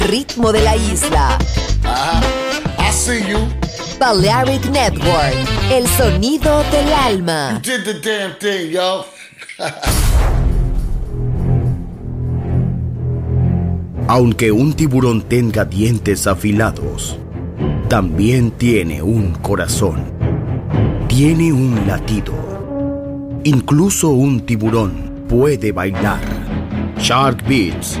ritmo de la isla. Balearic Network, el sonido del alma. Aunque un tiburón tenga dientes afilados, también tiene un corazón. Tiene un latido. Incluso un tiburón puede bailar. Shark Beats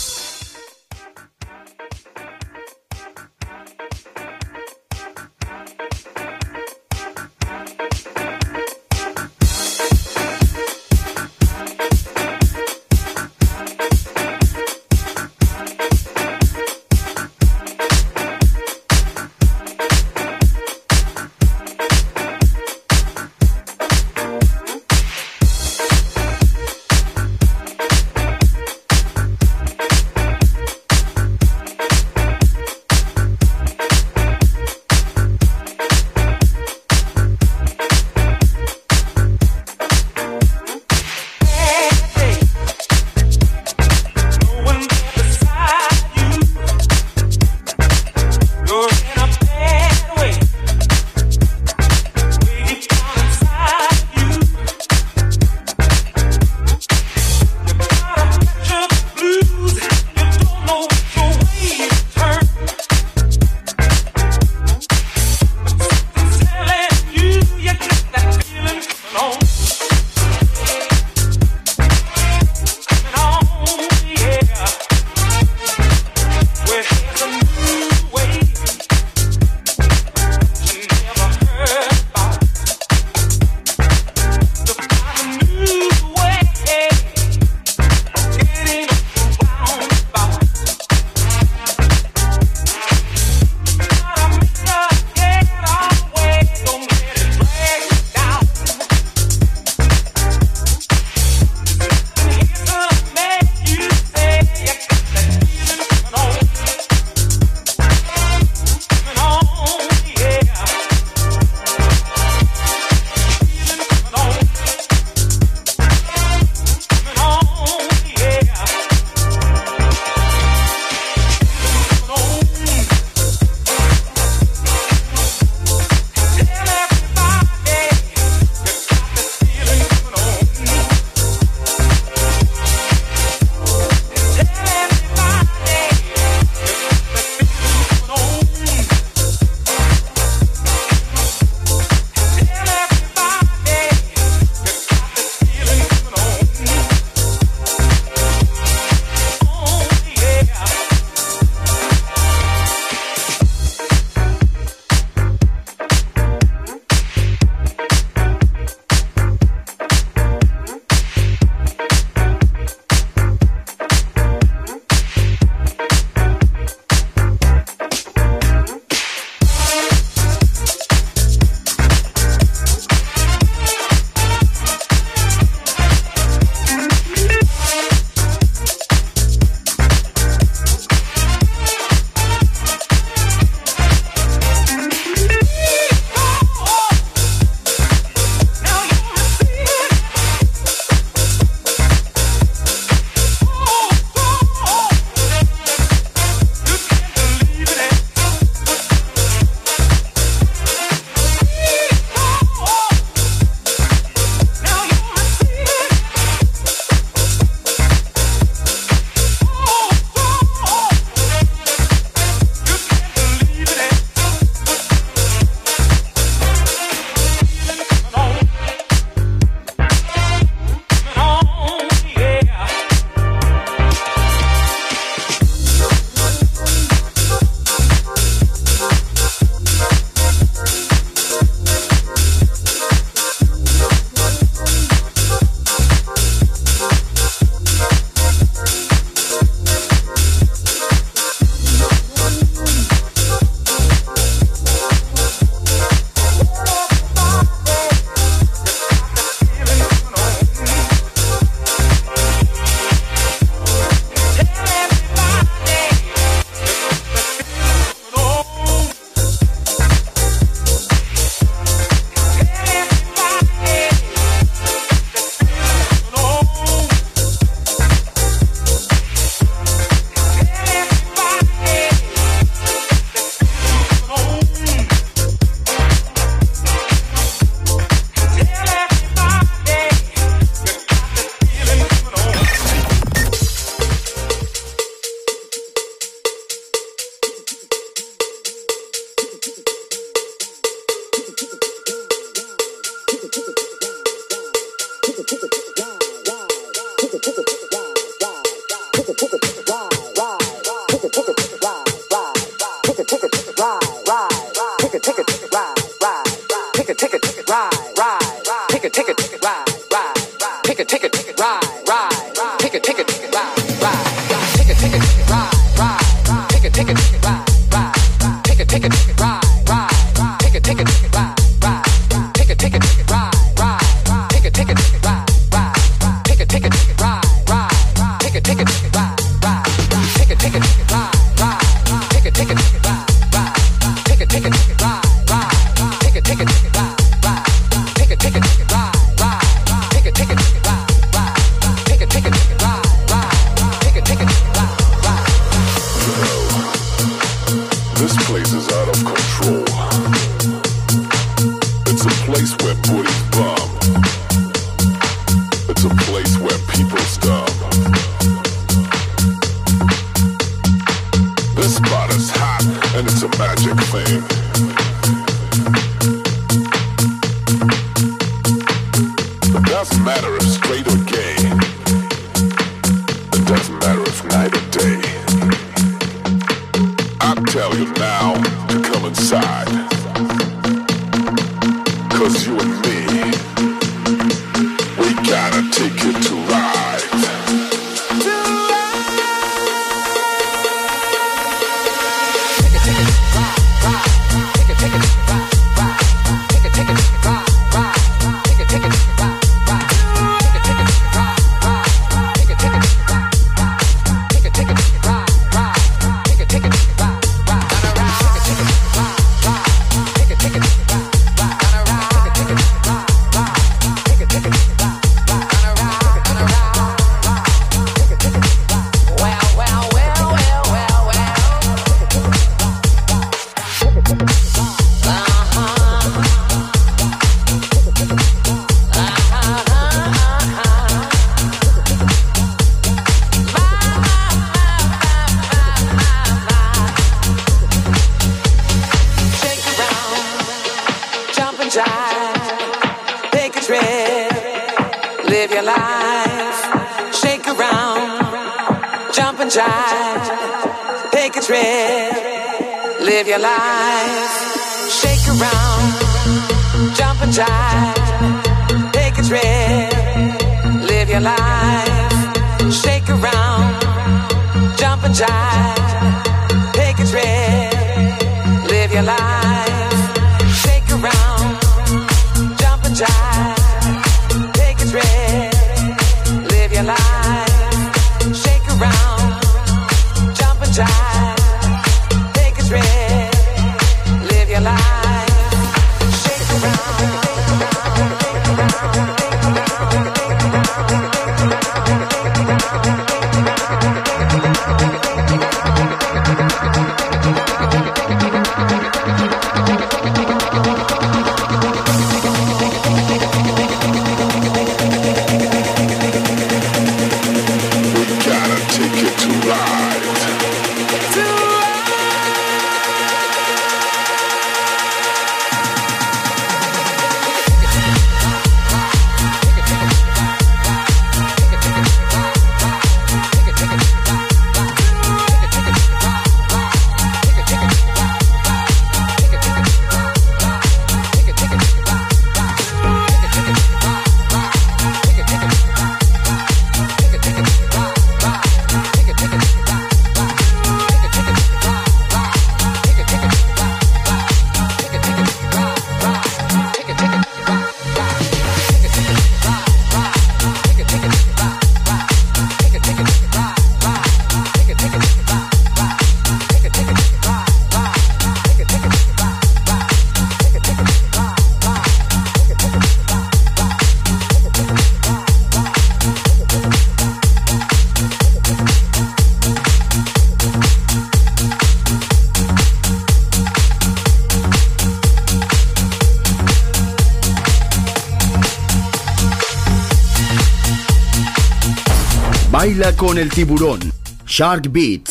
Con el tiburón. Shark Beats.